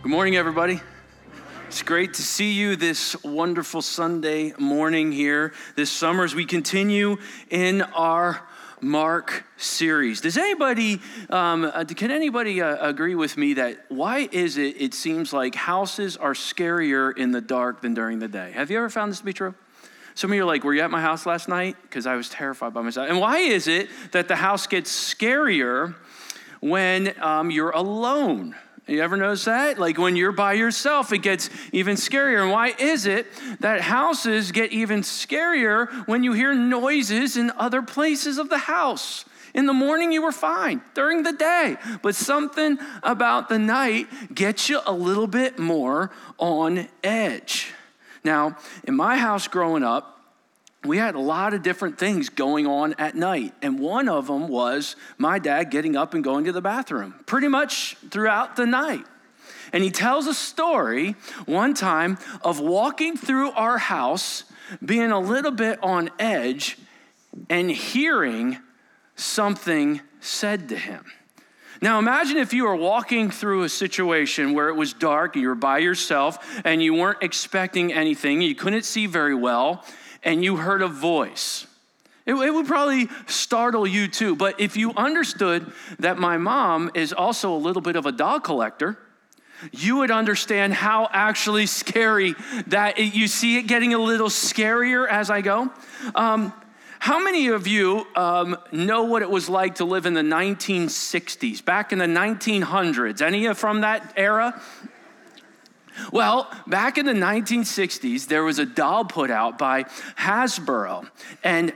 Good morning, everybody. It's great to see you this wonderful Sunday morning here this summer as we continue in our Mark series. Does anybody, um, uh, can anybody uh, agree with me that why is it it seems like houses are scarier in the dark than during the day? Have you ever found this to be true? Some of you are like, were you at my house last night? Because I was terrified by myself. And why is it that the house gets scarier when um, you're alone? You ever notice that? Like when you're by yourself, it gets even scarier. And why is it that houses get even scarier when you hear noises in other places of the house? In the morning, you were fine during the day, but something about the night gets you a little bit more on edge. Now, in my house growing up, we had a lot of different things going on at night. And one of them was my dad getting up and going to the bathroom pretty much throughout the night. And he tells a story one time of walking through our house, being a little bit on edge, and hearing something said to him. Now, imagine if you were walking through a situation where it was dark, you were by yourself, and you weren't expecting anything, you couldn't see very well, and you heard a voice. It, it, would probably startle you too. But if you understood that my mom is also a little bit of a dog collector, you would understand how actually scary that it, you see it getting a little scarier as I go. Um, how many of you um, know what it was like to live in the 1960s, back in the 1900s? Any from that era? Well, back in the 1960s, there was a doll put out by Hasbro, and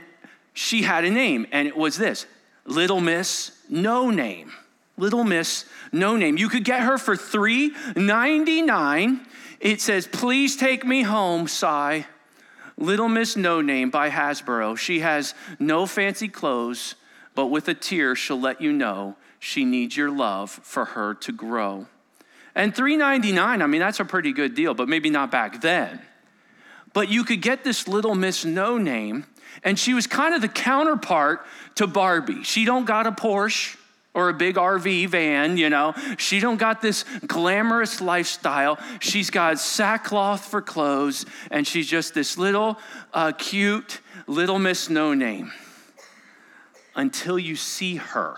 she had a name, and it was this Little Miss No Name. Little Miss No Name. You could get her for $3.99. It says, Please take me home, sigh. Little Miss No Name by Hasbro. She has no fancy clothes, but with a tear, she'll let you know she needs your love for her to grow. And 399, I mean, that's a pretty good deal, but maybe not back then. But you could get this little Miss No Name, and she was kind of the counterpart to Barbie. She don't got a Porsche or a big RV van, you know. She don't got this glamorous lifestyle. She's got sackcloth for clothes, and she's just this little uh, cute little Miss No Name until you see her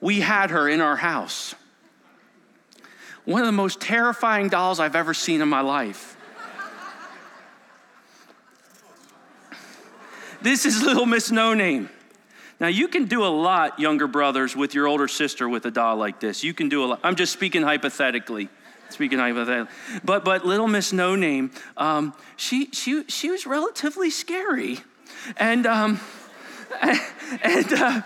we had her in our house. One of the most terrifying dolls I've ever seen in my life. this is Little Miss No Name. Now, you can do a lot, younger brothers, with your older sister with a doll like this. You can do a lot. I'm just speaking hypothetically. Speaking hypothetically. But, but Little Miss No Name, um, she, she, she was relatively scary. And, um, and, uh,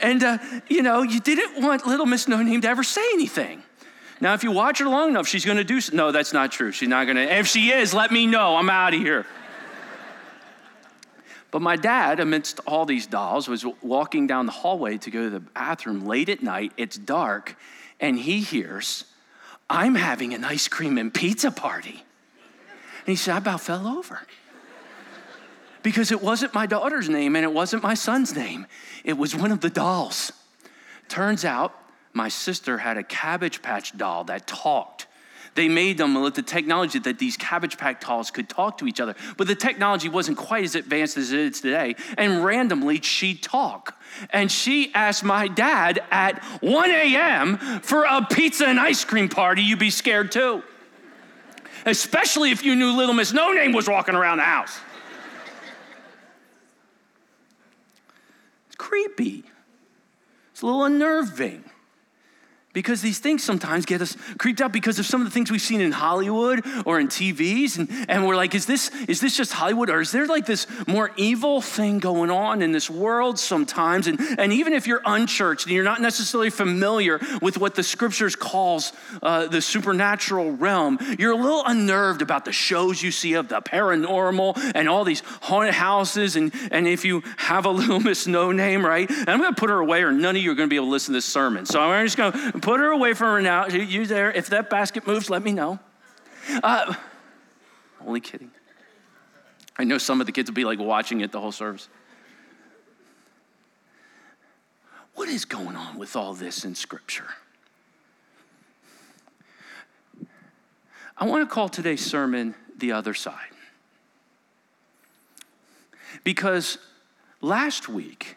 and uh, you know, you didn't want little Miss No Name to ever say anything. Now, if you watch her long enough, she's going to do. No, that's not true. She's not going to. If she is, let me know. I'm out of here. But my dad, amidst all these dolls, was walking down the hallway to go to the bathroom late at night. It's dark, and he hears, I'm having an ice cream and pizza party. And he said, I about fell over because it wasn't my daughter's name and it wasn't my son's name. It was one of the dolls. Turns out my sister had a Cabbage Patch doll that talked. They made them with the technology that these Cabbage Patch dolls could talk to each other, but the technology wasn't quite as advanced as it is today. And randomly, she'd talk. And she asked my dad at 1 a.m. for a pizza and ice cream party. You'd be scared too. Especially if you knew Little Miss No Name was walking around the house. Creepy. It's a little unnerving because these things sometimes get us creeped out because of some of the things we've seen in Hollywood or in TVs. And, and we're like, is this, is this just Hollywood? Or is there like this more evil thing going on in this world sometimes? And, and even if you're unchurched and you're not necessarily familiar with what the scriptures calls uh, the supernatural realm, you're a little unnerved about the shows you see of the paranormal and all these haunted houses. And, and if you have a little Miss No Name, right? And I'm going to put her away or none of you are going to be able to listen to this sermon. So I'm just going to put her away from her now. You there? If that basket moves, let me know. Uh, only kidding. I know some of the kids will be like watching it the whole service. What is going on with all this in Scripture? I want to call today's sermon The Other Side. Because last week,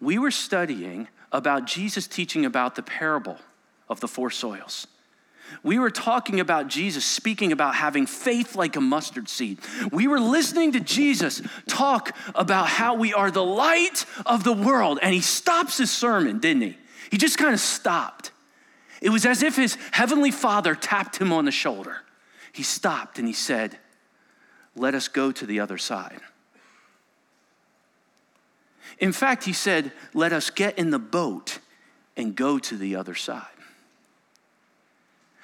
we were studying about Jesus teaching about the parable of the four soils. We were talking about Jesus speaking about having faith like a mustard seed. We were listening to Jesus talk about how we are the light of the world. And he stops his sermon, didn't he? He just kind of stopped. It was as if his heavenly father tapped him on the shoulder. He stopped and he said, Let us go to the other side. In fact, he said, Let us get in the boat and go to the other side.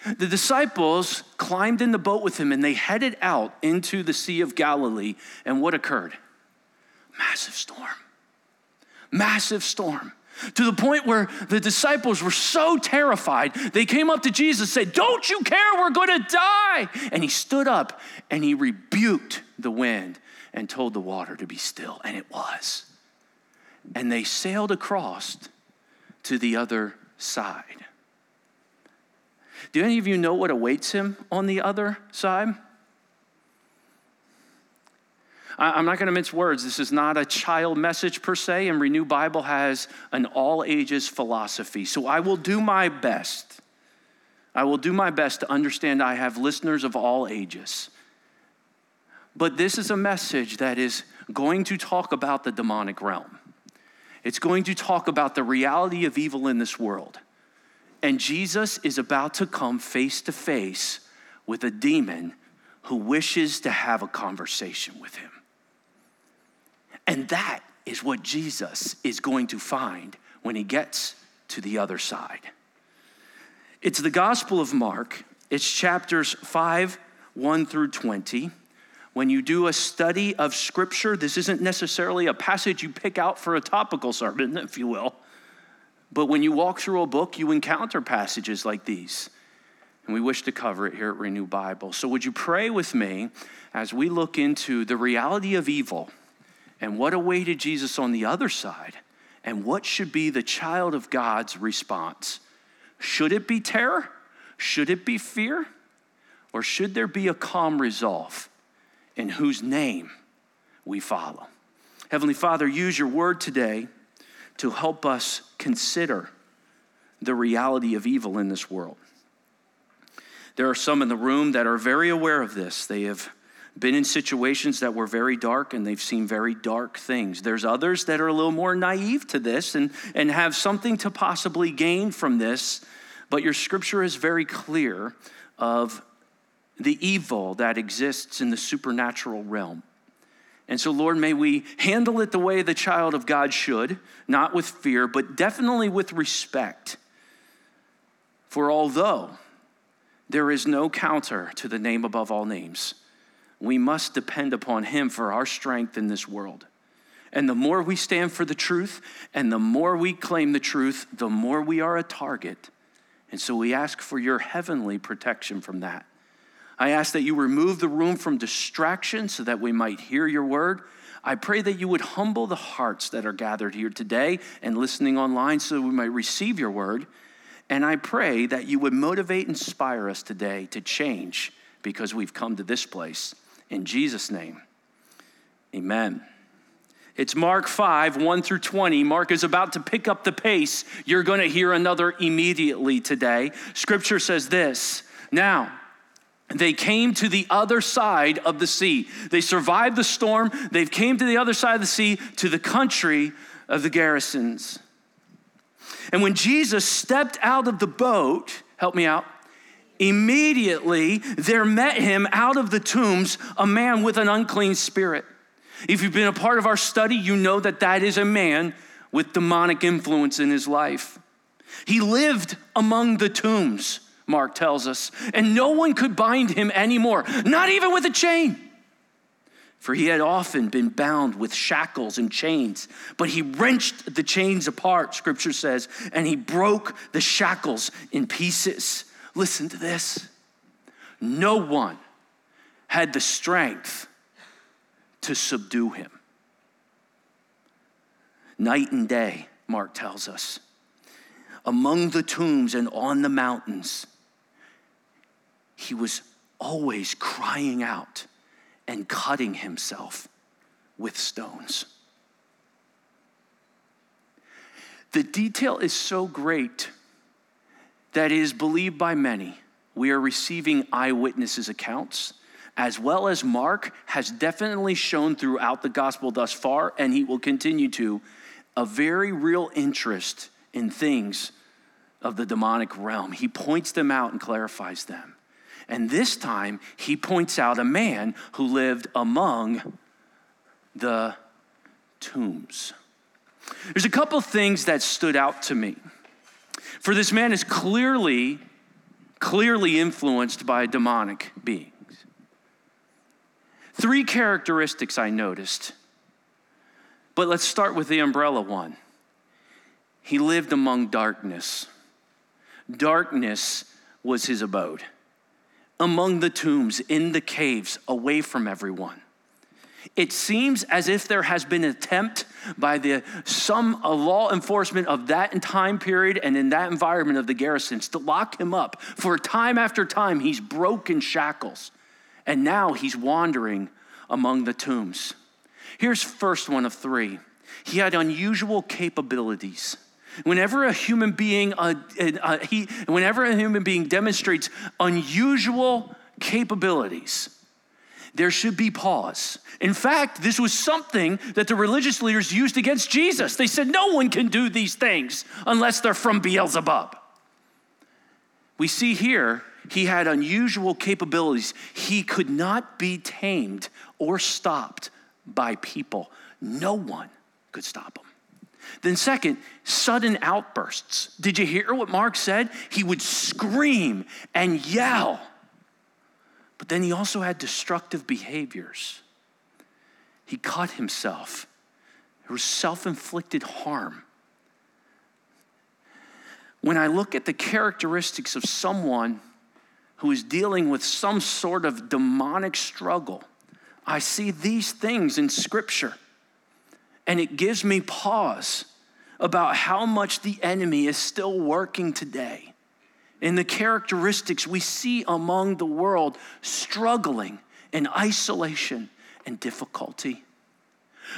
The disciples climbed in the boat with him and they headed out into the Sea of Galilee. And what occurred? Massive storm. Massive storm. To the point where the disciples were so terrified, they came up to Jesus and said, Don't you care? We're going to die. And he stood up and he rebuked the wind and told the water to be still. And it was. And they sailed across to the other side. Do any of you know what awaits him on the other side? I'm not going to mince words. This is not a child message per se, and Renew Bible has an all ages philosophy. So I will do my best. I will do my best to understand I have listeners of all ages. But this is a message that is going to talk about the demonic realm. It's going to talk about the reality of evil in this world. And Jesus is about to come face to face with a demon who wishes to have a conversation with him. And that is what Jesus is going to find when he gets to the other side. It's the Gospel of Mark, it's chapters 5, 1 through 20. When you do a study of Scripture, this isn't necessarily a passage you pick out for a topical sermon, if you will. But when you walk through a book, you encounter passages like these. And we wish to cover it here at Renew Bible. So, would you pray with me as we look into the reality of evil and what awaited Jesus on the other side and what should be the child of God's response? Should it be terror? Should it be fear? Or should there be a calm resolve in whose name we follow? Heavenly Father, use your word today to help us consider the reality of evil in this world. There are some in the room that are very aware of this. They have been in situations that were very dark and they've seen very dark things. There's others that are a little more naive to this and, and have something to possibly gain from this, but your scripture is very clear of the evil that exists in the supernatural realm. And so, Lord, may we handle it the way the child of God should, not with fear, but definitely with respect. For although there is no counter to the name above all names, we must depend upon Him for our strength in this world. And the more we stand for the truth and the more we claim the truth, the more we are a target. And so we ask for your heavenly protection from that. I ask that you remove the room from distraction so that we might hear your word. I pray that you would humble the hearts that are gathered here today and listening online so that we might receive your word. And I pray that you would motivate, inspire us today to change because we've come to this place. In Jesus' name, amen. It's Mark 5, 1 through 20. Mark is about to pick up the pace. You're going to hear another immediately today. Scripture says this Now, they came to the other side of the sea. They survived the storm. They came to the other side of the sea to the country of the Gerasenes. And when Jesus stepped out of the boat, help me out, immediately there met him out of the tombs a man with an unclean spirit. If you've been a part of our study, you know that that is a man with demonic influence in his life. He lived among the tombs. Mark tells us. And no one could bind him anymore, not even with a chain. For he had often been bound with shackles and chains, but he wrenched the chains apart, scripture says, and he broke the shackles in pieces. Listen to this no one had the strength to subdue him. Night and day, Mark tells us. Among the tombs and on the mountains, he was always crying out and cutting himself with stones. The detail is so great that it is believed by many. We are receiving eyewitnesses' accounts, as well as Mark has definitely shown throughout the gospel thus far, and he will continue to, a very real interest in things of the demonic realm. He points them out and clarifies them. And this time, he points out a man who lived among the tombs. There's a couple things that stood out to me. For this man is clearly, clearly influenced by demonic beings. Three characteristics I noticed. But let's start with the umbrella one. He lived among darkness. Darkness was his abode. Among the tombs, in the caves, away from everyone. It seems as if there has been an attempt by the some law enforcement of that time period and in that environment of the Gerasenes to lock him up. For time after time, he's broken shackles, and now he's wandering among the tombs. Here's first one of three. He had unusual capabilities. Whenever a human being, uh, uh, he, whenever a human being demonstrates unusual capabilities, there should be pause. In fact, this was something that the religious leaders used against Jesus. They said, No one can do these things unless they're from Beelzebub. We see here he had unusual capabilities. He could not be tamed or stopped by people. No one could stop him. Then, second, sudden outbursts. Did you hear what Mark said? He would scream and yell. But then he also had destructive behaviors. He cut himself, there was self inflicted harm. When I look at the characteristics of someone who is dealing with some sort of demonic struggle, I see these things in Scripture. And it gives me pause about how much the enemy is still working today in the characteristics we see among the world struggling in isolation and difficulty.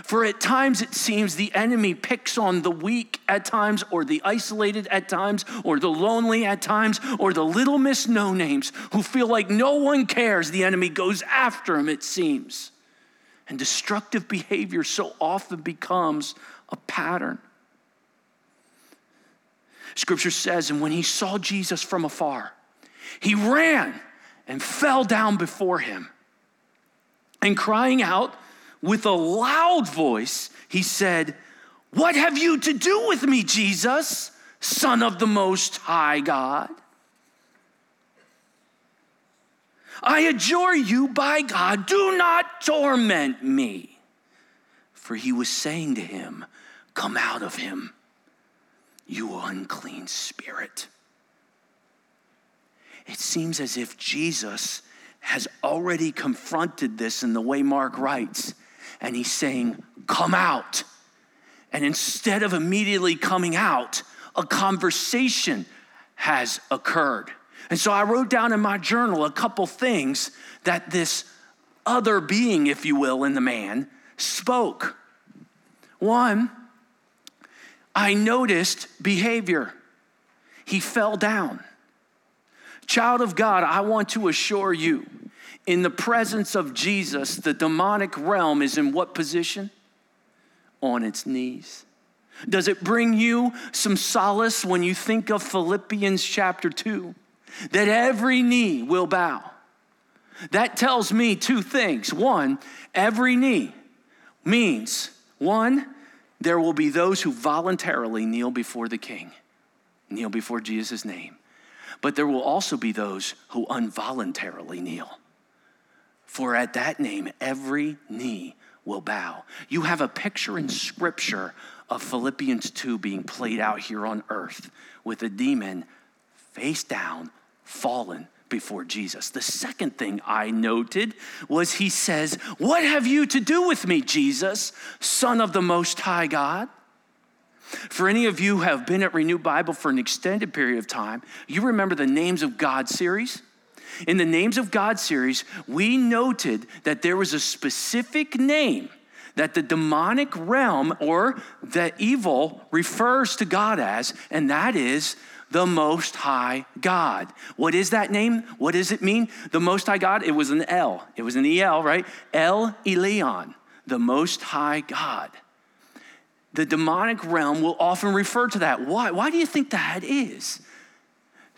For at times it seems the enemy picks on the weak at times, or the isolated at times, or the lonely at times, or the little miss no names who feel like no one cares. The enemy goes after them, it seems. And destructive behavior so often becomes a pattern. Scripture says, and when he saw Jesus from afar, he ran and fell down before him. And crying out with a loud voice, he said, What have you to do with me, Jesus, Son of the Most High God? I adjure you by God, do not torment me. For he was saying to him, Come out of him you unclean spirit. It seems as if Jesus has already confronted this in the way Mark writes, and he's saying, Come out. And instead of immediately coming out, a conversation has occurred. And so I wrote down in my journal a couple things that this other being, if you will, in the man spoke. One, I noticed behavior. He fell down. Child of God, I want to assure you, in the presence of Jesus, the demonic realm is in what position? On its knees. Does it bring you some solace when you think of Philippians chapter 2? That every knee will bow. That tells me two things. One, every knee means, one, there will be those who voluntarily kneel before the king, kneel before Jesus' name. But there will also be those who involuntarily kneel. For at that name, every knee will bow. You have a picture in scripture of Philippians 2 being played out here on earth with a demon face down, fallen before Jesus. The second thing I noted was he says, What have you to do with me, Jesus, Son of the Most High God? For any of you who have been at Renew Bible for an extended period of time, you remember the Names of God series? In the Names of God series, we noted that there was a specific name that the demonic realm or the evil refers to God as, and that is the Most High God. What is that name? What does it mean? The Most High God? It was an L. It was an EL, right? El Elyon, the Most High God. The demonic realm will often refer to that. Why? Why do you think that is?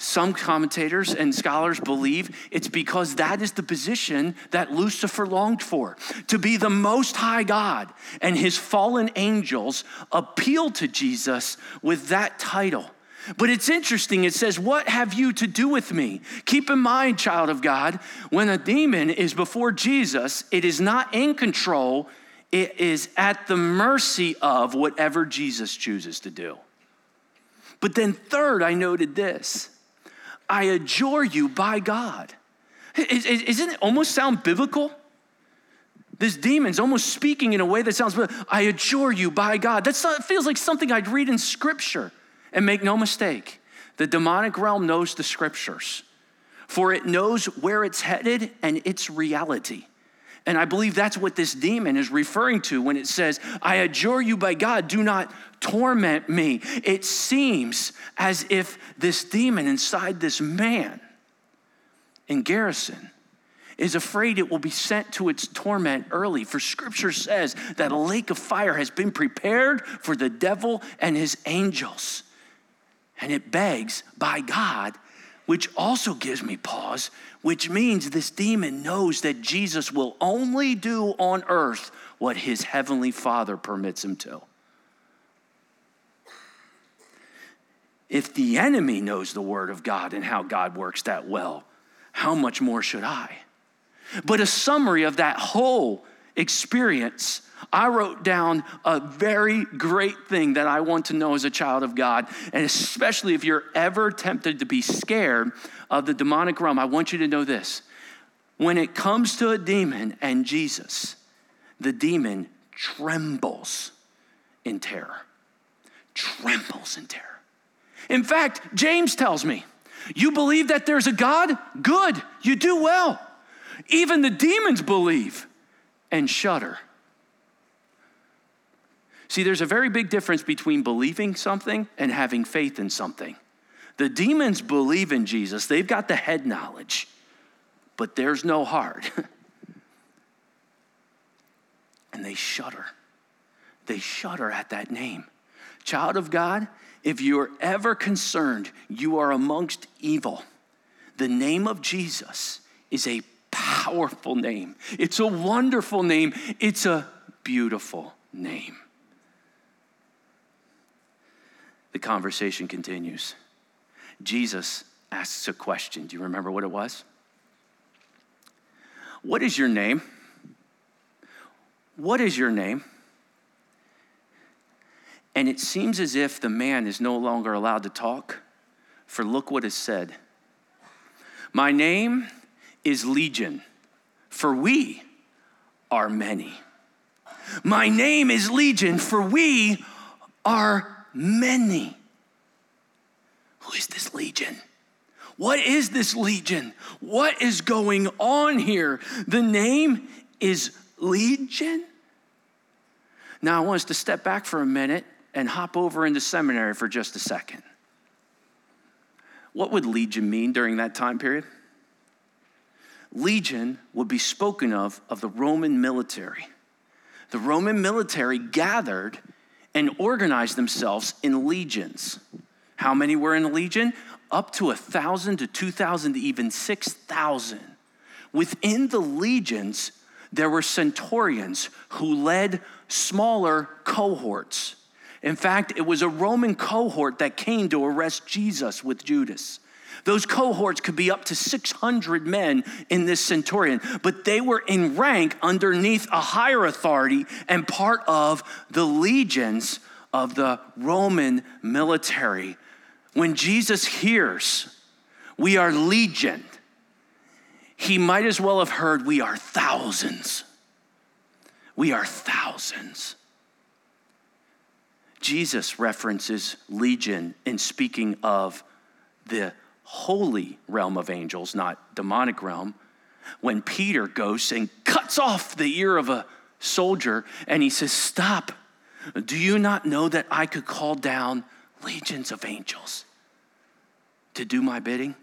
Some commentators and scholars believe it's because that is the position that Lucifer longed for to be the most high God, and his fallen angels appeal to Jesus with that title. But it's interesting, it says, What have you to do with me? Keep in mind, child of God, when a demon is before Jesus, it is not in control, it is at the mercy of whatever Jesus chooses to do. But then, third, I noted this I adjure you by God. Isn't it almost sound biblical? This demon's almost speaking in a way that sounds, I adjure you by God. That feels like something I'd read in scripture. And make no mistake, the demonic realm knows the scriptures, for it knows where it's headed and its reality. And I believe that's what this demon is referring to when it says, I adjure you by God, do not torment me. It seems as if this demon inside this man in Garrison is afraid it will be sent to its torment early. For scripture says that a lake of fire has been prepared for the devil and his angels. And it begs by God, which also gives me pause, which means this demon knows that Jesus will only do on earth what his heavenly Father permits him to. If the enemy knows the word of God and how God works that well, how much more should I? But a summary of that whole experience, I wrote down a very great thing that I want to know as a child of God. And especially if you're ever tempted to be scared of the demonic realm, I want you to know this. When it comes to a demon and Jesus, the demon trembles in terror. Trembles in terror. In fact, James tells me, You believe that there's a God? Good, you do well. Even the demons believe and shudder. See, there's a very big difference between believing something and having faith in something. The demons believe in Jesus, they've got the head knowledge, but there's no heart. and they shudder. They shudder at that name. Child of God, if you are ever concerned you are amongst evil, the name of Jesus is a powerful name. It's a wonderful name. It's a beautiful name. The conversation continues. Jesus asks a question. Do you remember what it was? What is your name? What is your name? And it seems as if the man is no longer allowed to talk, for look what is said. My name is Legion, for we are many. My name is Legion, for we are many. Who is this Legion? What is this Legion? What is going on here? The name is Legion. Now, I want us to step back for a minute and hop over into seminary for just a second. What would legion mean during that time period? Legion would be spoken of of the Roman military. The Roman military gathered and organized themselves in legions. How many were in a legion? Up to a thousand to two thousand to even six thousand. Within the legions, there were centurions who led smaller cohorts. In fact, it was a Roman cohort that came to arrest Jesus with Judas. Those cohorts could be up to 600 men in this centurion, but they were in rank underneath a higher authority and part of the legions of the Roman military. When Jesus hears, we are legion, he might as well have heard, we are thousands. We are thousands. Jesus references legion in speaking of the holy realm of angels, not demonic realm, when Peter goes and cuts off the ear of a soldier and he says, Stop. Do you not know that I could call down legions of angels to do my bidding?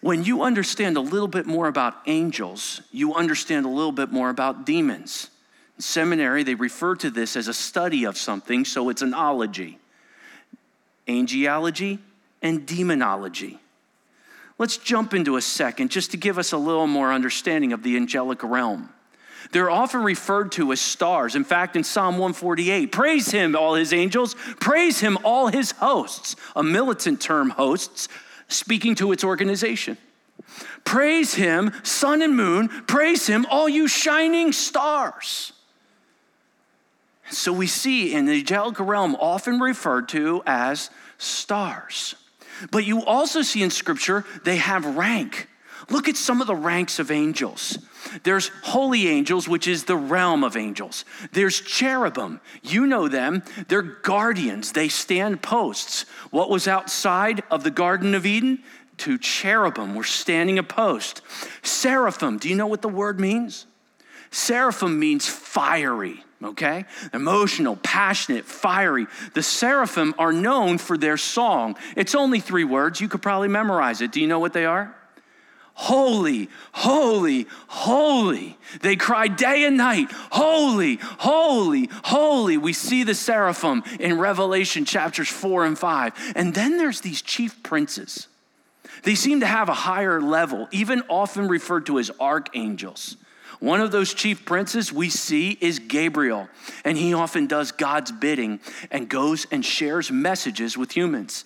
When you understand a little bit more about angels, you understand a little bit more about demons. In seminary, they refer to this as a study of something, so it's an ology angelology and demonology. Let's jump into a second just to give us a little more understanding of the angelic realm. They're often referred to as stars. In fact, in Psalm 148, praise him, all his angels, praise him, all his hosts, a militant term, hosts, speaking to its organization. Praise him, sun and moon, praise him, all you shining stars. So we see in the angelic realm often referred to as stars. But you also see in Scripture they have rank. Look at some of the ranks of angels. There's holy angels, which is the realm of angels. There's cherubim. You know them. They're guardians, they stand posts. What was outside of the Garden of Eden? Two cherubim were standing a post. Seraphim, do you know what the word means? Seraphim means fiery okay? Emotional, passionate, fiery. The seraphim are known for their song. It's only three words. You could probably memorize it. Do you know what they are? Holy, holy, holy. They cry day and night, holy, holy, holy. We see the seraphim in Revelation chapters four and five. And then there's these chief princes. They seem to have a higher level, even often referred to as archangels. One of those chief princes we see is Gabriel, and he often does God's bidding and goes and shares messages with humans.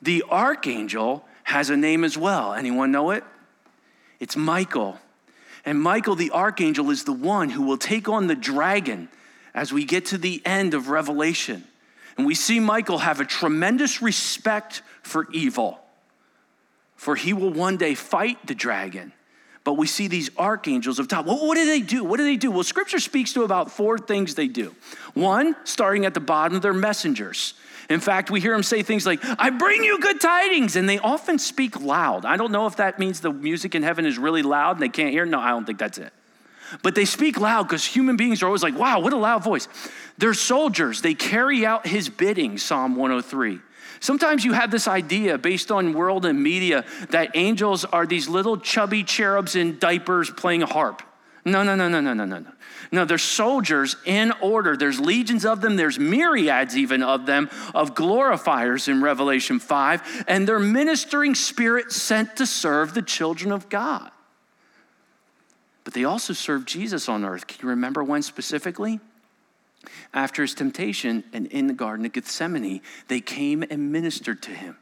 The archangel has a name as well. Anyone know it? It's Michael. And Michael, the archangel, is the one who will take on the dragon as we get to the end of Revelation. And we see Michael have a tremendous respect for evil, for he will one day fight the dragon but we see these archangels of top. Well, what do they do? What do they do? Well, scripture speaks to about four things they do. One, starting at the bottom, they're messengers. In fact, we hear them say things like, I bring you good tidings, and they often speak loud. I don't know if that means the music in heaven is really loud and they can't hear. No, I don't think that's it. But they speak loud because human beings are always like, wow, what a loud voice. They're soldiers, they carry out his bidding, Psalm 103. Sometimes you have this idea based on world and media that angels are these little chubby cherubs in diapers playing a harp. No, no, no, no, no, no, no, no. No, they're soldiers in order. There's legions of them, there's myriads even of them, of glorifiers in Revelation 5, and they're ministering spirits sent to serve the children of God. But they also serve Jesus on earth. Can you remember when specifically? After his temptation and in the Garden of Gethsemane, they came and ministered to him.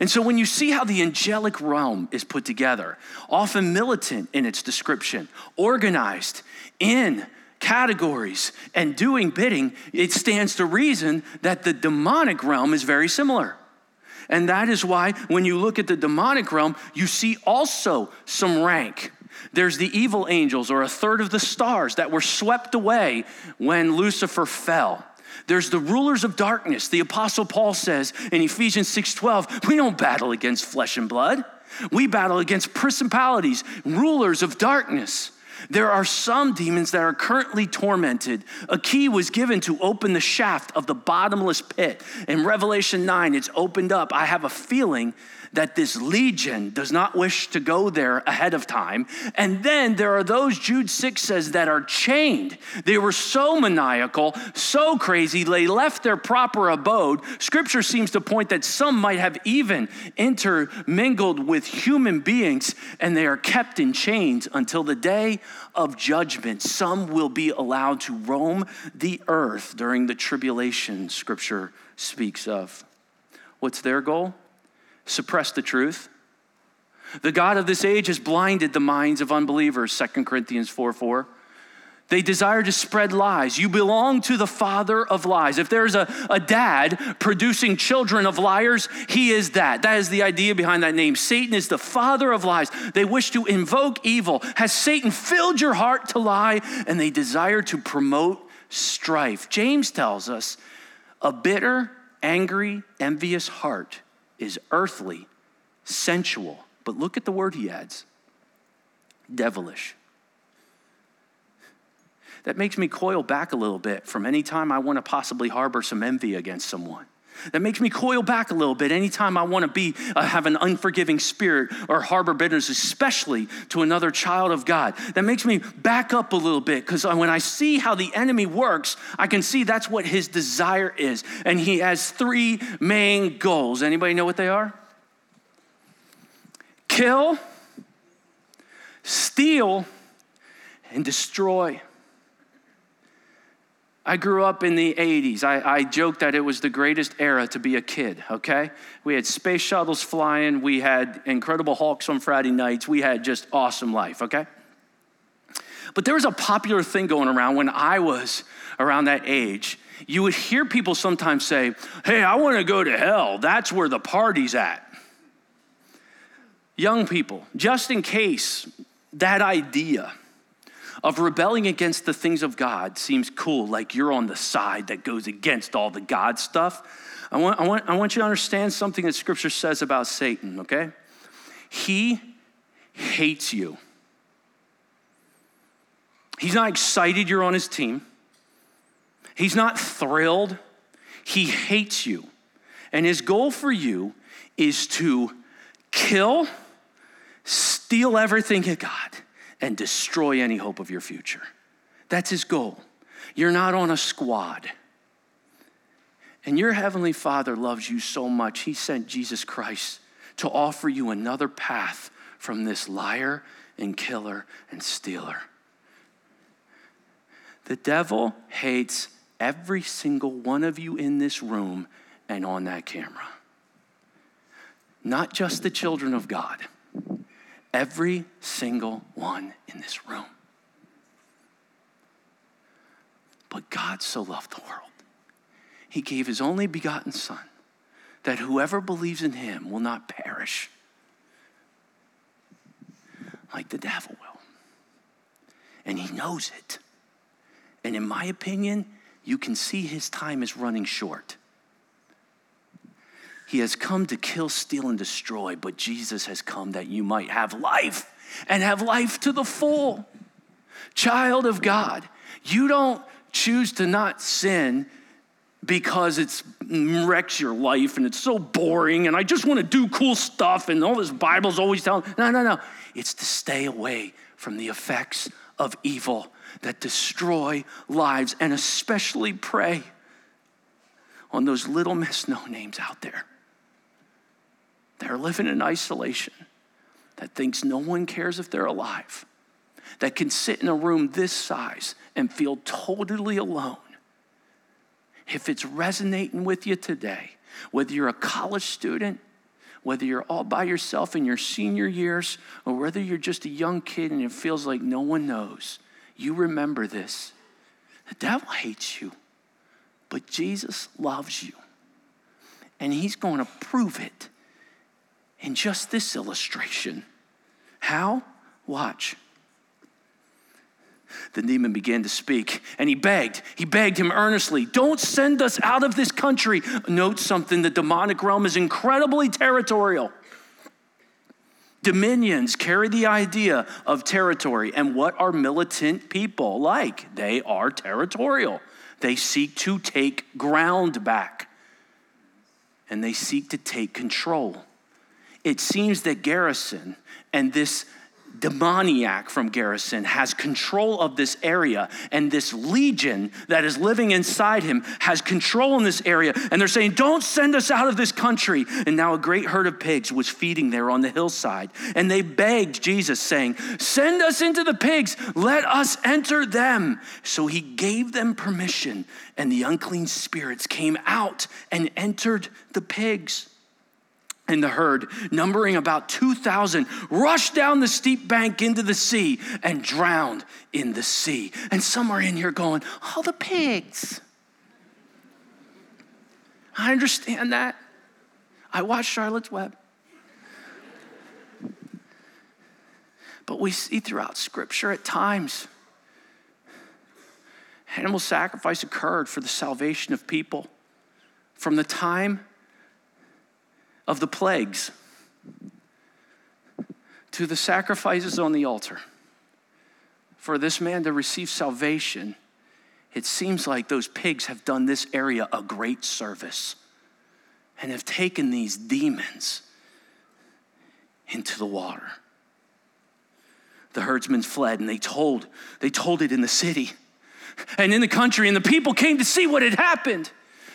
And so, when you see how the angelic realm is put together, often militant in its description, organized in categories, and doing bidding, it stands to reason that the demonic realm is very similar. And that is why, when you look at the demonic realm, you see also some rank. There's the evil angels, or a third of the stars that were swept away when Lucifer fell. There's the rulers of darkness. The apostle Paul says in Ephesians 6:12, we don't battle against flesh and blood. We battle against principalities, rulers of darkness. There are some demons that are currently tormented. A key was given to open the shaft of the bottomless pit. In Revelation 9, it's opened up. I have a feeling that this legion does not wish to go there ahead of time. And then there are those, Jude 6 says, that are chained. They were so maniacal, so crazy, they left their proper abode. Scripture seems to point that some might have even intermingled with human beings, and they are kept in chains until the day of judgment. Some will be allowed to roam the earth during the tribulation, Scripture speaks of. What's their goal? Suppress the truth. The God of this age has blinded the minds of unbelievers, 2 Corinthians 4 4. They desire to spread lies. You belong to the father of lies. If there's a, a dad producing children of liars, he is that. That is the idea behind that name. Satan is the father of lies. They wish to invoke evil. Has Satan filled your heart to lie? And they desire to promote strife. James tells us a bitter, angry, envious heart is earthly, sensual. But look at the word he adds devilish. That makes me coil back a little bit from any time I want to possibly harbor some envy against someone. That makes me coil back a little bit anytime I want to be uh, have an unforgiving spirit or harbor bitterness, especially to another child of God. That makes me back up a little bit because when I see how the enemy works, I can see that's what his desire is, and he has three main goals. Anybody know what they are? Kill, steal, and destroy. I grew up in the 80s. I, I joked that it was the greatest era to be a kid, okay? We had space shuttles flying, we had Incredible Hulks on Friday nights, we had just awesome life, okay? But there was a popular thing going around when I was around that age. You would hear people sometimes say, Hey, I wanna go to hell. That's where the party's at. Young people, just in case that idea, of rebelling against the things of God seems cool, like you're on the side that goes against all the God stuff. I want, I want, I want you to understand something that Scripture says about Satan, okay? He hates you. He's not excited you're on his team. He's not thrilled. He hates you. And his goal for you is to kill, steal everything you got, and destroy any hope of your future. That's his goal. You're not on a squad. And your heavenly Father loves you so much, he sent Jesus Christ to offer you another path from this liar and killer and stealer. The devil hates every single one of you in this room and on that camera. Not just the children of God. Every single one in this room. But God so loved the world. He gave his only begotten Son, that whoever believes in him will not perish like the devil will. And he knows it. And in my opinion, you can see his time is running short. He has come to kill, steal, and destroy, but Jesus has come that you might have life and have life to the full. Child of God, you don't choose to not sin because it mm, wrecks your life and it's so boring and I just want to do cool stuff and all this Bible's always telling. No, no, no. It's to stay away from the effects of evil that destroy lives and especially prey on those little miss no names out there that are living in isolation, that thinks no one cares if they're alive, that can sit in a room this size and feel totally alone. If it's resonating with you today, whether you're a college student, whether you're all by yourself in your senior years, or whether you're just a young kid and it feels like no one knows, you remember this. The devil hates you, but Jesus loves you. And he's going to prove it in just this illustration. How? Watch. The demon began to speak and he begged, he begged him earnestly, Don't send us out of this country. Note something the demonic realm is incredibly territorial. Dominions carry the idea of territory. And what are militant people like? They are territorial. They seek to take ground back and they seek to take control it seems that Garrison and this demoniac from Garrison has control of this area, and this legion that is living inside him has control in this area. And they're saying, Don't send us out of this country. And now a great herd of pigs was feeding there on the hillside. And they begged Jesus, saying, Send us into the pigs, let us enter them. So he gave them permission, and the unclean spirits came out and entered the pigs and the herd, numbering about 2,000, rushed down the steep bank into the sea and drowned in the sea. And some are in here going, Oh, the pigs. I understand that. I watched Charlotte's Web. But we see throughout Scripture at times animal sacrifice occurred for the salvation of people. From the time of the plagues to the sacrifices on the altar for this man to receive salvation, it seems like those pigs have done this area a great service and have taken these demons into the water. The herdsmen fled and they told, they told it in the city and in the country, and the people came to see what had happened.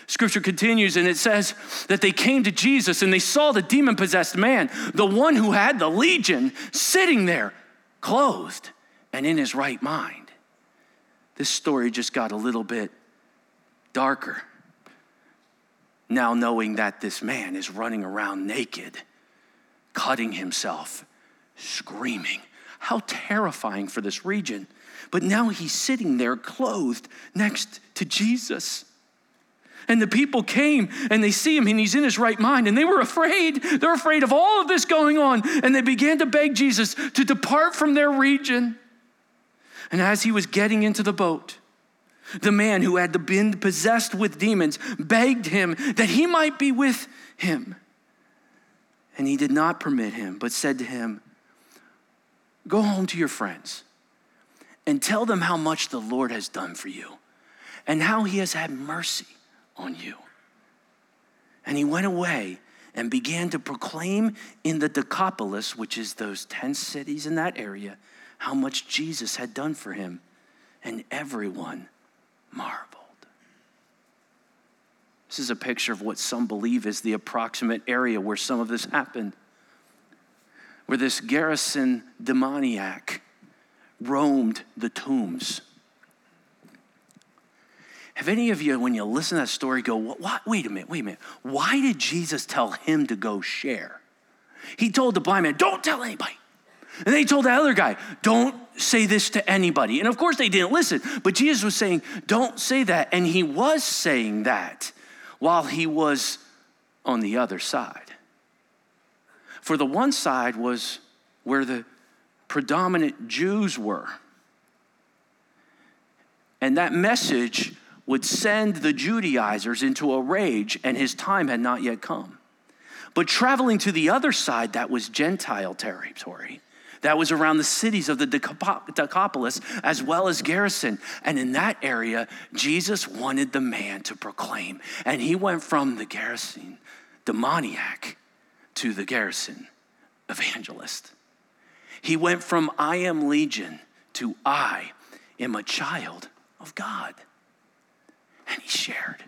Scripture continues and it says that they came to Jesus and they saw the demon possessed man, the one who had the legion, sitting there, clothed and in his right mind. This story just got a little bit darker. Now, knowing that this man is running around naked, cutting himself, screaming. How terrifying for this region. But now he's sitting there clothed next to Jesus. And the people came and they see him and he's in his right mind and they were afraid. They're afraid of all of this going on. And they began to beg Jesus to depart from their region. And as he was getting into the boat, the man who had been possessed with demons begged him that he might be with him. And he did not permit him, but said to him, Go home to your friends and tell them how much the Lord has done for you and how he has had mercy on you. And he went away and began to proclaim in the Decapolis, which is those 10 cities in that area, how much Jesus had done for him. And everyone marveled. This is a picture of what some believe is the approximate area where some of this happened, where this Gerasene demoniac roamed the tombs have any of you, when you listen to that story, go, what, wait a minute, wait a minute. Why did Jesus tell him to go share? He told the blind man, don't tell anybody. And then he told the other guy, don't say this to anybody. And of course they didn't listen, but Jesus was saying, don't say that. And he was saying that while he was on the other side. For the one side was where the predominant Jews were. And that message would send the Judaizers into a rage, and his time had not yet come. But traveling to the other side, that was Gentile territory. That was around the cities of the Decapolis as well as Gerasene. And in that area, Jesus wanted the man to proclaim. And he went from the Gerasene demoniac to the Gerasene evangelist. He went from I am legion to I am a child of God and he shared.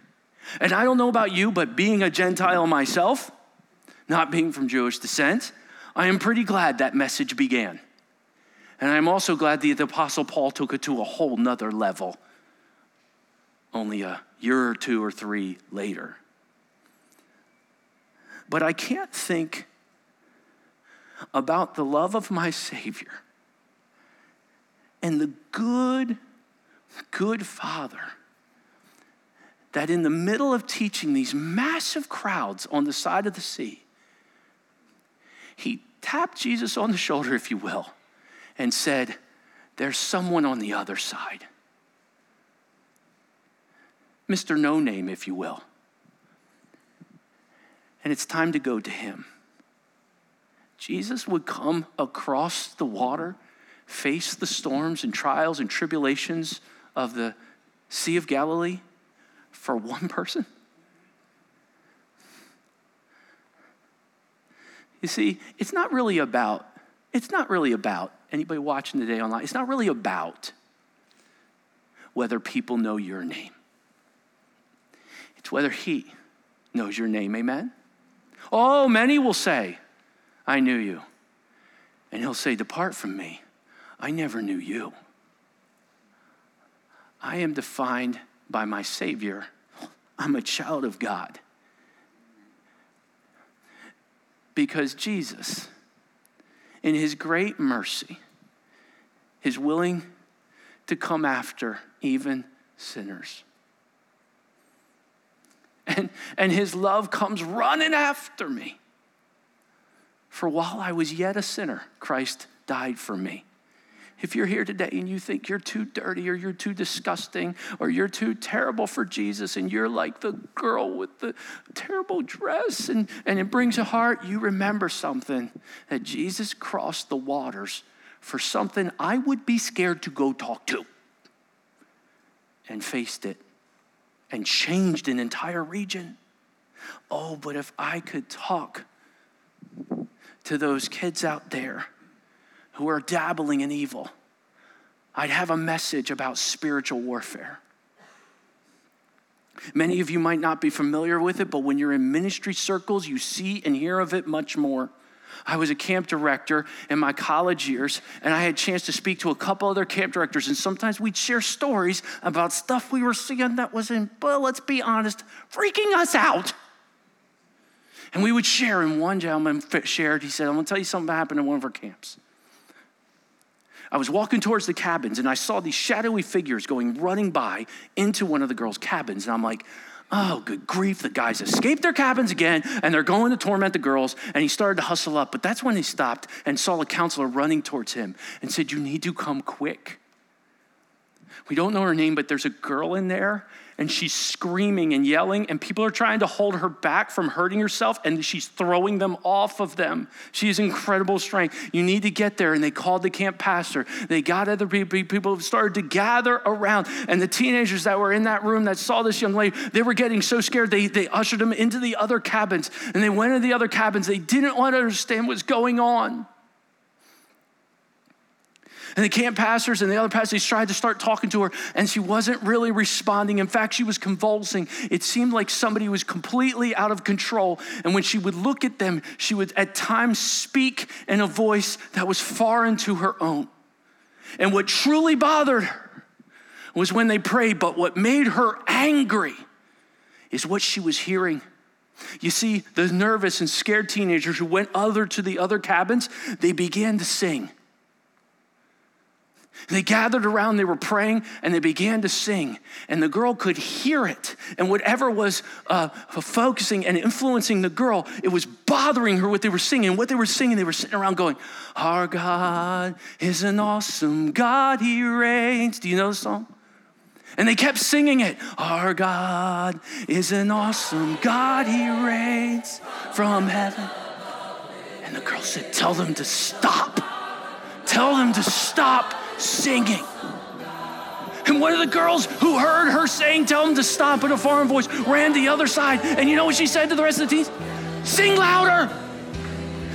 And I don't know about you, but being a Gentile myself, not being from Jewish descent, I am pretty glad that message began. And I'm also glad that the Apostle Paul took it to a whole nother level only a year or two or three later. But I can't think about the love of my Savior and the good, good Father that in the middle of teaching these massive crowds on the side of the sea, he tapped Jesus on the shoulder, if you will, and said, There's someone on the other side. Mr. No Name, if you will. And it's time to go to him. Jesus would come across the water, face the storms and trials and tribulations of the Sea of Galilee for one person? You see, it's not really about, it's not really about, anybody watching today online, it's not really about whether people know your name. It's whether he knows your name, amen? Oh, many will say, I knew you. And he'll say, Depart from me. I never knew you. I am defined by my Savior. I'm a child of God. Because Jesus, in his great mercy, is willing to come after even sinners. And, and his love comes running after me. For while I was yet a sinner, Christ died for me. If you're here today and you think you're too dirty or you're too disgusting or you're too terrible for Jesus and you're like the girl with the terrible dress and, and it brings a heart, you remember something that Jesus crossed the waters for something I would be scared to go talk to and faced it and changed an entire region. Oh, but if I could talk to those kids out there who are dabbling in evil, I'd have a message about spiritual warfare. Many of you might not be familiar with it, but when you're in ministry circles, you see and hear of it much more. I was a camp director in my college years, and I had a chance to speak to a couple other camp directors, and sometimes we'd share stories about stuff we were seeing that was in, well, let's be honest, freaking us out. And we would share, and one gentleman shared, he said, I'm gonna tell you something that happened in one of our camps. I was walking towards the cabins and I saw these shadowy figures going running by into one of the girls' cabins. And I'm like, oh, good grief, the guys escaped their cabins again and they're going to torment the girls. And he started to hustle up. But that's when he stopped and saw a counselor running towards him and said, You need to come quick. We don't know her name, but there's a girl in there and she's screaming and yelling, and people are trying to hold her back from hurting herself, and she's throwing them off of them. She has incredible strength. You need to get there. And they called the camp pastor. They got other people, people started to gather around. And the teenagers that were in that room that saw this young lady, they were getting so scared, they, they ushered them into the other cabins. And they went into the other cabins. They didn't want to understand what's going on. And the camp pastors and the other pastors tried to start talking to her, and she wasn't really responding. In fact, she was convulsing. It seemed like somebody was completely out of control. And when she would look at them, she would at times speak in a voice that was foreign into her own. And what truly bothered her was when they prayed, but what made her angry is what she was hearing. You see, the nervous and scared teenagers who went other to the other cabins, they began to sing. They gathered around, they were praying, and they began to sing. And the girl could hear it. And whatever was uh, focusing and influencing the girl, it was bothering her what they were singing. What they were singing, they were sitting around going, Our God is an awesome God, He reigns. Do you know the song? And they kept singing it. Our God is an awesome God, He reigns from heaven. And the girl said, Tell them to stop. Tell them to stop singing. And one of the girls who heard her saying, Tell them to stop in a foreign voice, ran the other side. And you know what she said to the rest of the teens? Sing louder.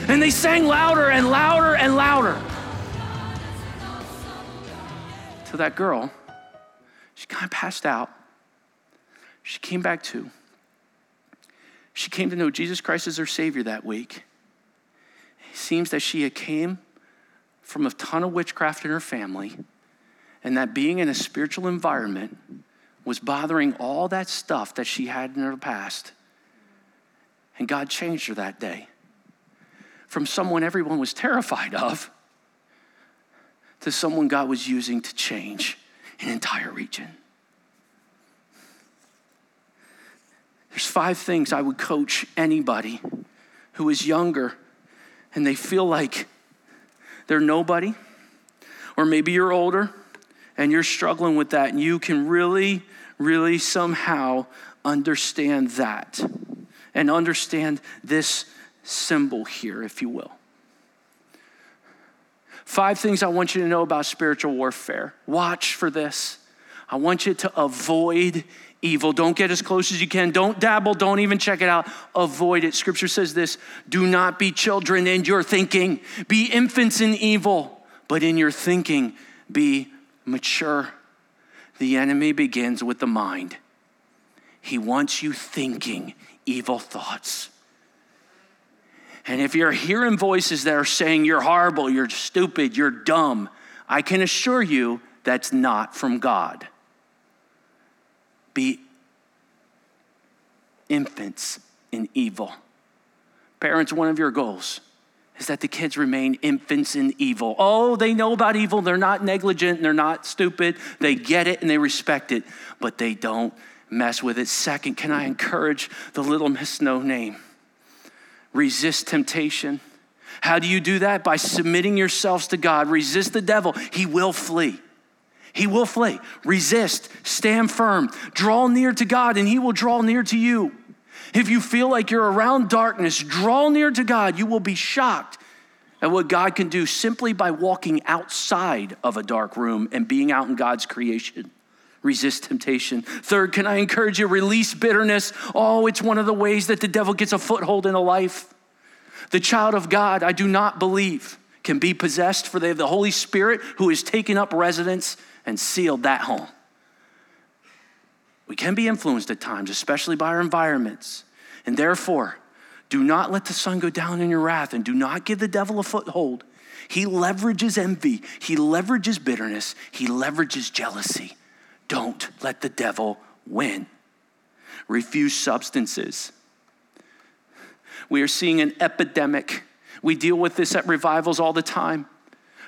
And they sang louder and louder and louder. So that girl, she kind of passed out. She came back to. She came to know Jesus Christ as her Savior that week. It seems that she had came from a ton of witchcraft in her family, and that being in a spiritual environment was bothering all that stuff that she had in her past. And God changed her that day from someone everyone was terrified of to someone God was using to change an entire region. There's five things I would coach anybody who is younger and they feel like they're nobody. Or maybe you're older and you're struggling with that, and you can really, really somehow understand that and understand this symbol here, if you will. Five things I want you to know about spiritual warfare. Watch for this. I want you to avoid evil. Don't get as close as you can. Don't dabble. Don't even check it out. Avoid it. Scripture says this do not be children in your thinking, be infants in evil, but in your thinking, be mature. The enemy begins with the mind. He wants you thinking evil thoughts. And if you're hearing voices that are saying you're horrible, you're stupid, you're dumb, I can assure you that's not from God be infants in evil. Parents, one of your goals is that the kids remain infants in evil. Oh, they know about evil. They're not negligent. They're not stupid. They get it and they respect it, but they don't mess with it. Second, can I encourage the little miss no name? Resist temptation. How do you do that? By submitting yourselves to God. Resist the devil, he will flee. He will flee. Resist, stand firm, draw near to God, and he will draw near to you. If you feel like you're around darkness, draw near to God. You will be shocked at what God can do simply by walking outside of a dark room and being out in God's creation. Resist temptation. Third, can I encourage you? Release bitterness. Oh, it's one of the ways that the devil gets a foothold in a life. The child of God, I do not believe, can be possessed, for they have the Holy Spirit who has taken up residence and sealed that home. We can be influenced at times, especially by our environments. And therefore, do not let the sun go down in your wrath and do not give the devil a foothold. He leverages envy, he leverages bitterness, he leverages jealousy. Don't let the devil win. Refuse substances. We are seeing an epidemic. We deal with this at revivals all the time.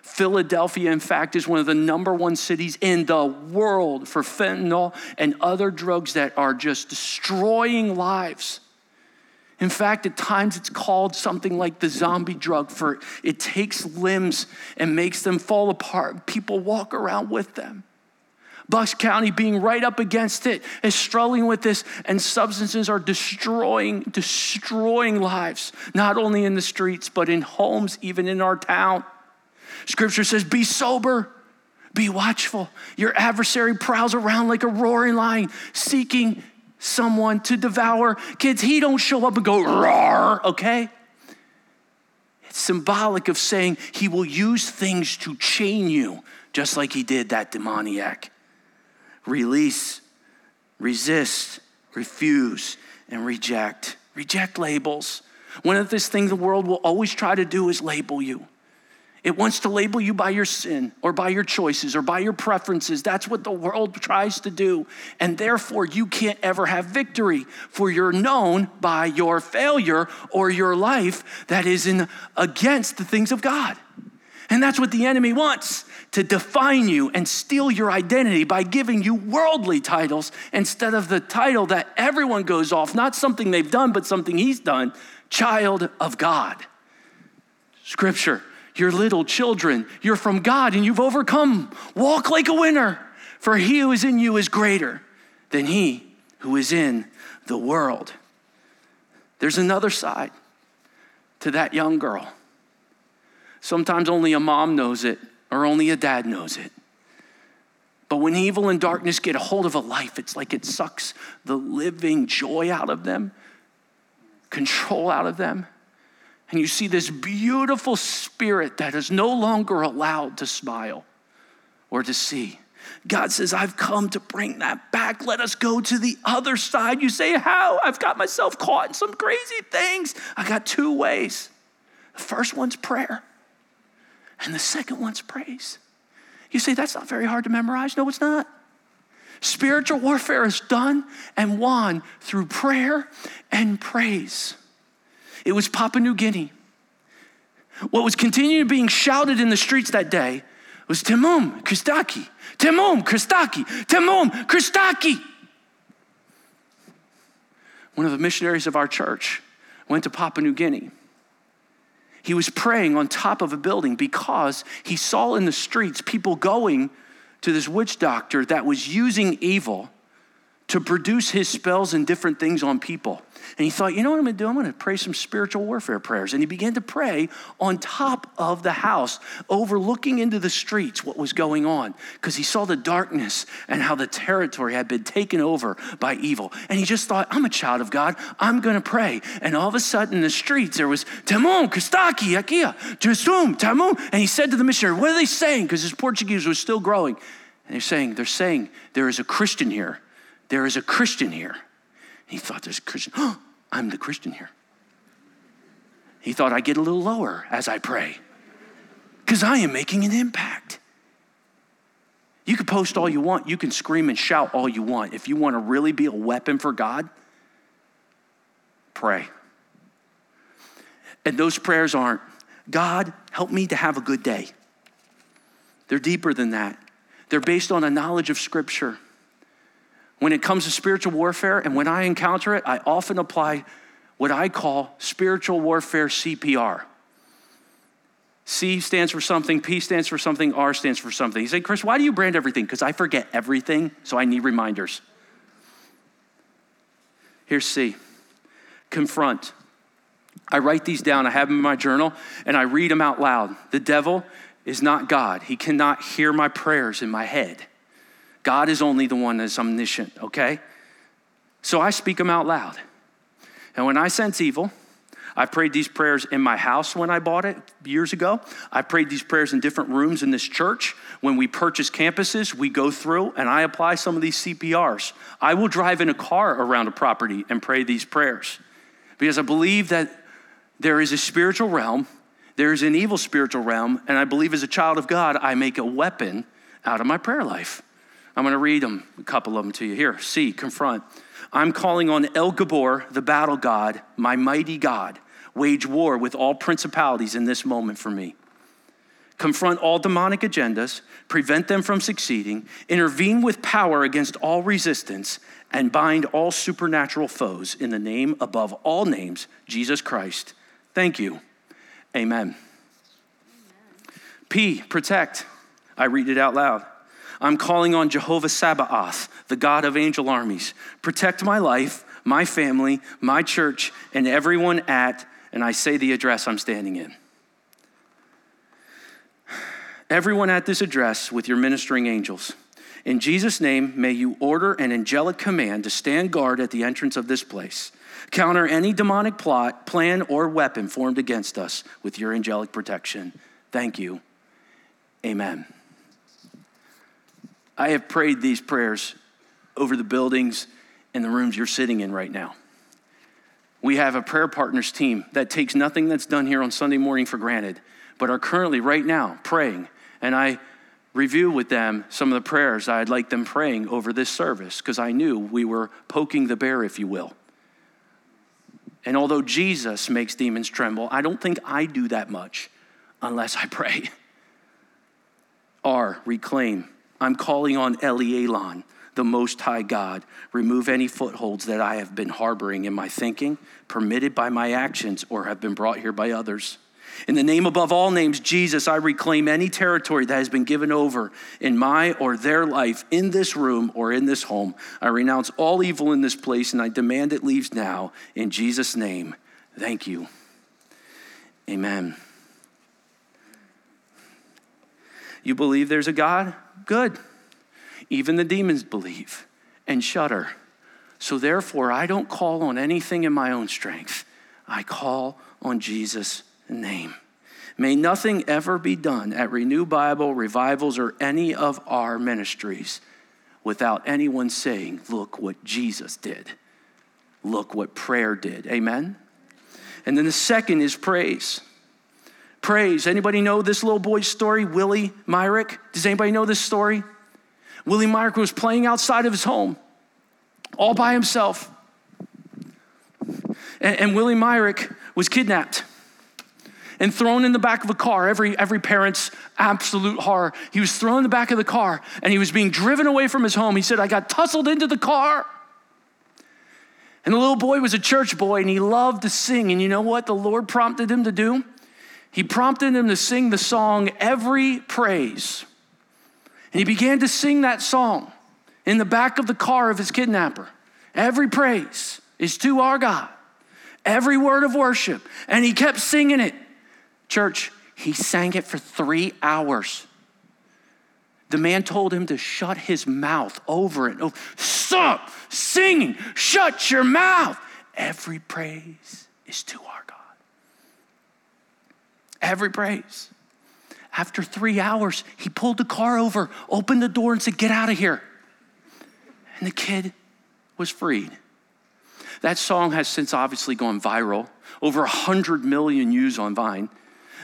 Philadelphia, in fact, is one of the number one cities in the world for fentanyl and other drugs that are just destroying lives. In fact, at times it's called something like the zombie drug, for it takes limbs and makes them fall apart. People walk around with them. Bucks County being right up against it is struggling with this, and substances are destroying, destroying lives, not only in the streets, but in homes, even in our town. Scripture says, Be sober, be watchful. Your adversary prowls around like a roaring lion, seeking someone to devour. Kids, he don't show up and go, roar, okay? It's symbolic of saying he will use things to chain you, just like he did that demoniac release, resist, refuse, and reject. Reject labels. One of the things the world will always try to do is label you. It wants to label you by your sin or by your choices or by your preferences. That's what the world tries to do. And therefore, you can't ever have victory, for you're known by your failure or your life that is in against the things of God. And that's what the enemy wants to define you and steal your identity by giving you worldly titles instead of the title that everyone goes off, not something they've done, but something he's done child of God. Scripture, you're little children, you're from God and you've overcome. Walk like a winner, for he who is in you is greater than he who is in the world. There's another side to that young girl. Sometimes only a mom knows it, or only a dad knows it. But when evil and darkness get a hold of a life, it's like it sucks the living joy out of them, control out of them. And you see this beautiful spirit that is no longer allowed to smile or to see. God says, I've come to bring that back. Let us go to the other side. You say, How? I've got myself caught in some crazy things. I got two ways. The first one's prayer and the second one's praise. You say, that's not very hard to memorize. No, it's not. Spiritual warfare is done and won through prayer and praise. It was Papua New Guinea. What was continuing being shouted in the streets that day was Timum Christaki, Timum Christaki, Timum Christaki. One of the missionaries of our church went to Papua New Guinea he was praying on top of a building because he saw in the streets people going to this witch doctor that was using evil to produce his spells and different things on people. And he thought, you know what I'm gonna do? I'm gonna pray some spiritual warfare prayers. And he began to pray on top of the house, overlooking into the streets what was going on, because he saw the darkness and how the territory had been taken over by evil. And he just thought, I'm a child of God, I'm gonna pray. And all of a sudden in the streets there was Tamon, Kostaki, Akia, Jesum, Tamon. And he said to the missionary, What are they saying? Because his Portuguese was still growing. And they're saying, They're saying, there is a Christian here there is a Christian here. He thought there's a Christian. Oh, I'm the Christian here. He thought I get a little lower as I pray because I am making an impact. You can post all you want, you can scream and shout all you want. If you want to really be a weapon for God, pray. And those prayers aren't, God, help me to have a good day. They're deeper than that. They're based on a knowledge of Scripture. When it comes to spiritual warfare, and when I encounter it, I often apply what I call spiritual warfare CPR. C stands for something, P stands for something, R stands for something. He said, Chris, why do you brand everything? Because I forget everything, so I need reminders. Here's C confront. I write these down, I have them in my journal, and I read them out loud. The devil is not God, he cannot hear my prayers in my head. God is only the one that's omniscient, okay? So I speak them out loud. And when I sense evil, I prayed these prayers in my house when I bought it years ago. I prayed these prayers in different rooms in this church. When we purchase campuses, we go through and I apply some of these CPRs. I will drive in a car around a property and pray these prayers because I believe that there is a spiritual realm, there is an evil spiritual realm, and I believe as a child of God, I make a weapon out of my prayer life. I'm going to read them, a couple of them to you. Here, C, confront. I'm calling on El Gibbor, the battle god, my mighty God, wage war with all principalities in this moment for me. Confront all demonic agendas, prevent them from succeeding, intervene with power against all resistance, and bind all supernatural foes in the name above all names, Jesus Christ. Thank you. Amen. Amen. P, protect. I read it out loud. I'm calling on Jehovah Sabaoth, the God of angel armies. Protect my life, my family, my church, and everyone at and I say the address I'm standing in. Everyone at this address with your ministering angels. In Jesus' name, may you order an angelic command to stand guard at the entrance of this place. Counter any demonic plot, plan, or weapon formed against us with your angelic protection. Thank you. Amen. I have prayed these prayers over the buildings and the rooms you're sitting in right now. We have a prayer partners team that takes nothing that's done here on Sunday morning for granted, but are currently right now praying. And I review with them some of the prayers I'd like them praying over this service because I knew we were poking the bear, if you will. And although Jesus makes demons tremble, I don't think I do that much unless I pray. R, reclaim. I'm calling on El Elyon the Most High God. Remove any footholds that I have been harboring in my thinking, permitted by my actions, or have been brought here by others. In the name above all names, Jesus, I reclaim any territory that has been given over in my or their life in this room or in this home. I renounce all evil in this place and I demand it leaves now. In Jesus' name, thank you. Amen. You believe there's a God? Good. Even the demons believe and shudder. So therefore, I don't call on anything in my own strength. I call on Jesus' name. May nothing ever be done at Renew Bible, revivals, or any of our ministries without anyone saying, Look what Jesus did. Look what prayer did. Amen? And then the second is praise. Praise. Anybody know this little boy's story, Willie Myrick? Does anybody know this story? Willie Myrick was playing outside of his home all by himself. And, and Willie Myrick was kidnapped and thrown in the back of a car. Every, every parent's absolute horror. He was thrown in the back of the car and he was being driven away from his home. He said, I got tussled into the car. And the little boy was a church boy and he loved to sing. And you know what the Lord prompted him to do? He prompted him to sing the song, Every Praise. And he began to sing that song in the back of the car of his kidnapper. Every praise is to our God, every word of worship. And he kept singing it. Church, he sang it for three hours. The man told him to shut his mouth over it. Oh, stop singing, shut your mouth. Every praise is to our God. Every praise. After three hours, he pulled the car over, opened the door, and said, Get out of here. And the kid was freed. That song has since obviously gone viral, over 100 million views on Vine.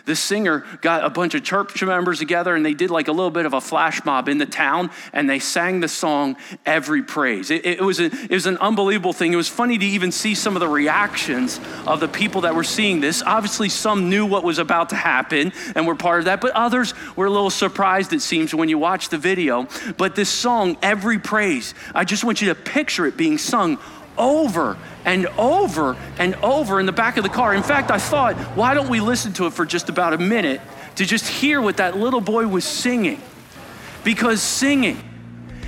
The singer got a bunch of church members together and they did like a little bit of a flash mob in the town and they sang the song Every Praise. It, it, was, a, it was an unbelievable thing. It was funny to even see some of the reactions of the people that were seeing this. Obviously, some knew what was about to happen and were part of that, but others were a little surprised, it seems, when you watch the video. But this song, Every Praise, I just want you to picture it being sung over and over and over in the back of the car. In fact, I thought, why don't we listen to it for just about a minute to just hear what that little boy was singing? Because singing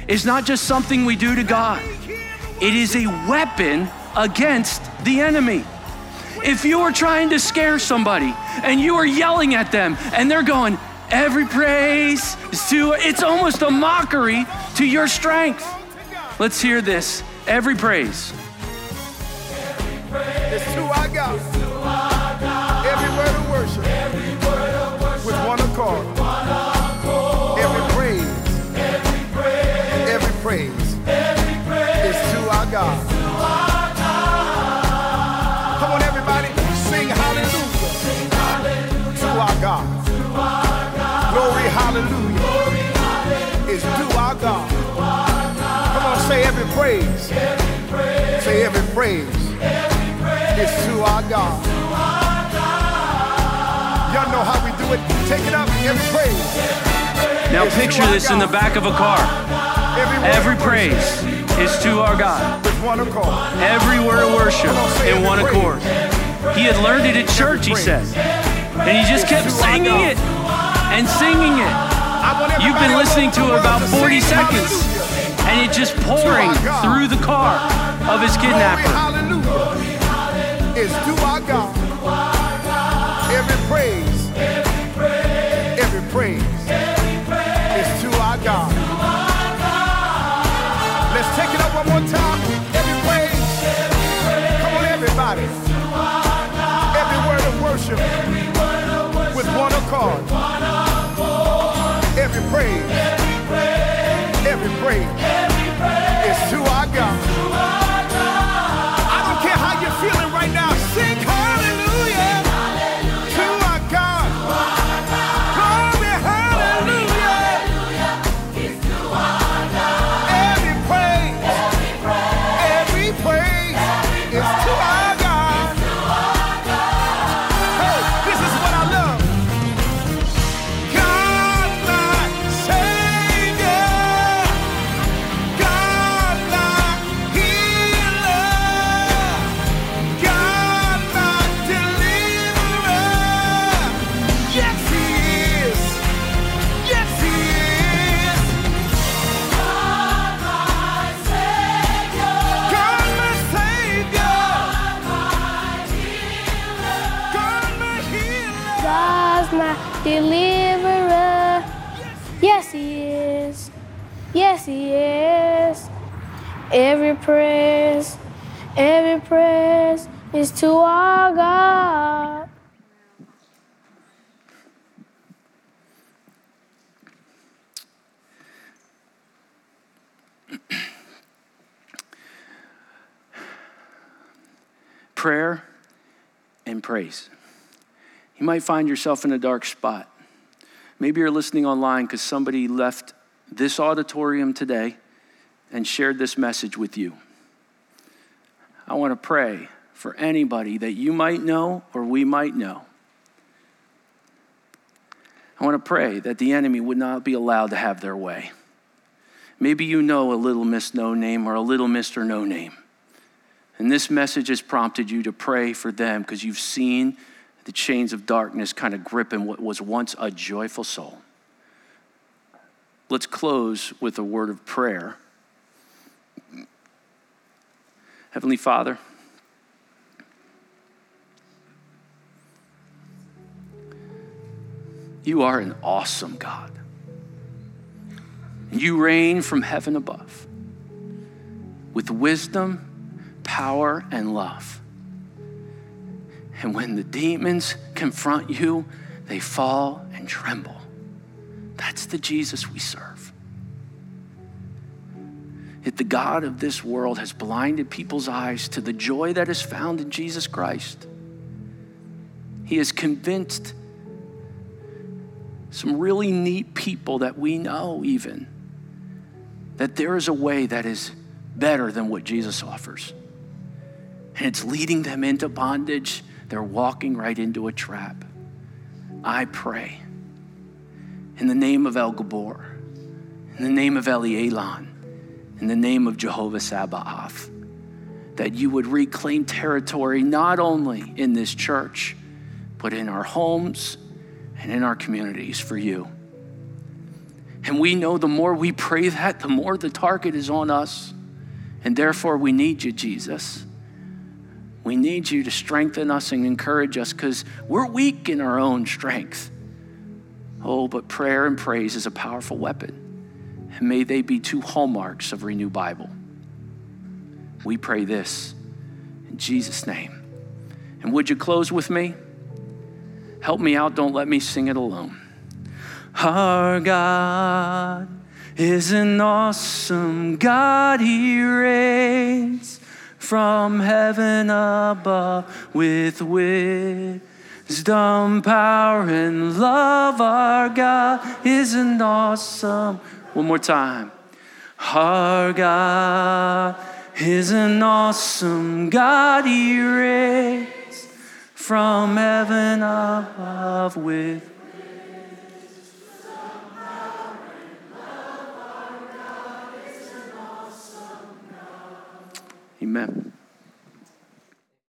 is not just something we do to God, it is a weapon against the enemy. If you are trying to scare somebody and you are yelling at them and they're going, every praise is to, it's almost a mockery to your strength. Let's hear this. Every praise. It's to our God. Every word of worship. With one accord. Every praise. Every praise. Is to our God. Come on, everybody. Sing hallelujah. To our God. Say every praise. Say every praise. Is to our God. Y'all know how we do it. Take it up. Every praise. Now picture this in the back of a car. Every, word Every of worship praise is to our God. With one accord. Every word of worship in one accord. He had learned it at church, he said. And he just kept singing it and singing it. You've been listening to it about 40 seconds. And it's just pouring through the car of his Glory, kidnapper. hallelujah. Is to our God. My deliverer. Yes, He is. Yes, He is. Every praise, every praise is to our God. Prayer and praise. You might find yourself in a dark spot. Maybe you're listening online because somebody left this auditorium today and shared this message with you. I want to pray for anybody that you might know or we might know. I want to pray that the enemy would not be allowed to have their way. Maybe you know a little Miss No Name or a little Mr. No Name. And this message has prompted you to pray for them because you've seen the chains of darkness kind of gripping what was once a joyful soul. Let's close with a word of prayer. Heavenly Father, you are an awesome God. You reign from heaven above with wisdom, power, and love. And when the demons confront you, they fall and tremble. That's the Jesus we serve. Yet the God of this world has blinded people's eyes to the joy that is found in Jesus Christ. He has convinced some really neat people that we know, even, that there is a way that is better than what Jesus offers. And it's leading them into bondage. They're walking right into a trap. I pray in the name of El Gibbor, in the name of El Elyon, in the name of Jehovah Sabaoth, that you would reclaim territory not only in this church, but in our homes and in our communities for you. And we know the more we pray that, the more the target is on us. And therefore, we need you, Jesus. We need you to strengthen us and encourage us because we're weak in our own strength. Oh, but prayer and praise is a powerful weapon. And may they be two hallmarks of Renew Bible. We pray this in Jesus' name. And would you close with me? Help me out, don't let me sing it alone. Our God is an awesome God, He reigns from heaven above with wisdom, power, and love. Our God is an awesome. One more time. Our God is an awesome God, He reigns from heaven above with Amen.